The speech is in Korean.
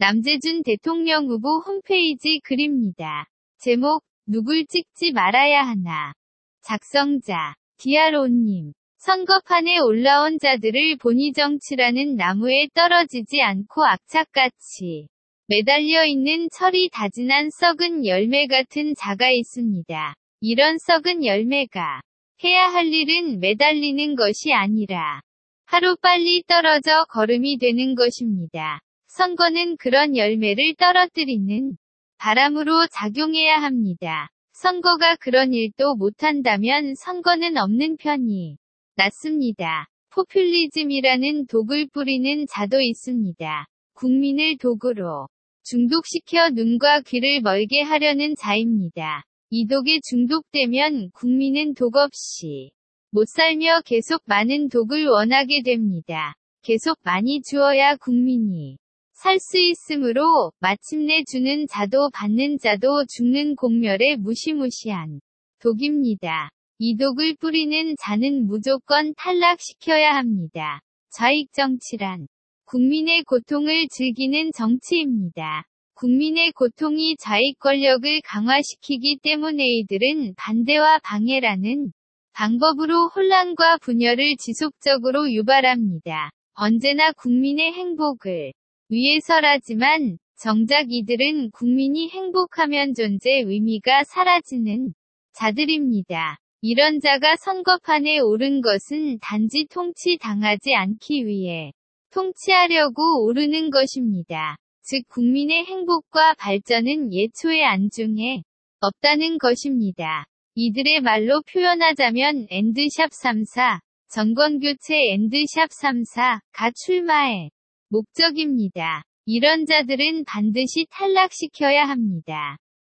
남재준 대통령 후보 홈페이지 글입니다. 제목, 누굴 찍지 말아야 하나. 작성자, 디아로님. 선거판에 올라온 자들을 본이 정치라는 나무에 떨어지지 않고 악착같이 매달려 있는 철이 다진한 썩은 열매 같은 자가 있습니다. 이런 썩은 열매가 해야 할 일은 매달리는 것이 아니라 하루빨리 떨어져 걸음이 되는 것입니다. 선거는 그런 열매를 떨어뜨리는 바람으로 작용해야 합니다. 선거가 그런 일도 못한다면 선거는 없는 편이 낫습니다. 포퓰리즘이라는 독을 뿌리는 자도 있습니다. 국민을 독으로 중독시켜 눈과 귀를 멀게 하려는 자입니다. 이 독에 중독되면 국민은 독 없이 못 살며 계속 많은 독을 원하게 됩니다. 계속 많이 주어야 국민이 살 수 있으므로 마침내 주는 자도 받는 자도 죽는 공멸의 무시무시한 독입니다. 이 독을 뿌리는 자는 무조건 탈락시켜야 합니다. 좌익 정치란 국민의 고통을 즐기는 정치입니다. 국민의 고통이 좌익 권력을 강화시키기 때문에 이들은 반대와 방해라는 방법으로 혼란과 분열을 지속적으로 유발합니다. 언제나 국민의 행복을 위해서라지만 정작 이들은 국민이 행복하면 존재 의미가 사라지는 자들입니다. 이런 자가 선거판에 오른 것은 단지 통치 당하지 않기 위해 통치하려고 오르는 것입니다. 즉 국민의 행복과 발전은 예초에 안중에 없다는 것입니다. 이들의 말로 표현하자면 엔드샵 3사, 정권교체 엔드샵 3사가 출마의 목적입니다. 이런 자들은 반드시 탈락시켜야 합니다.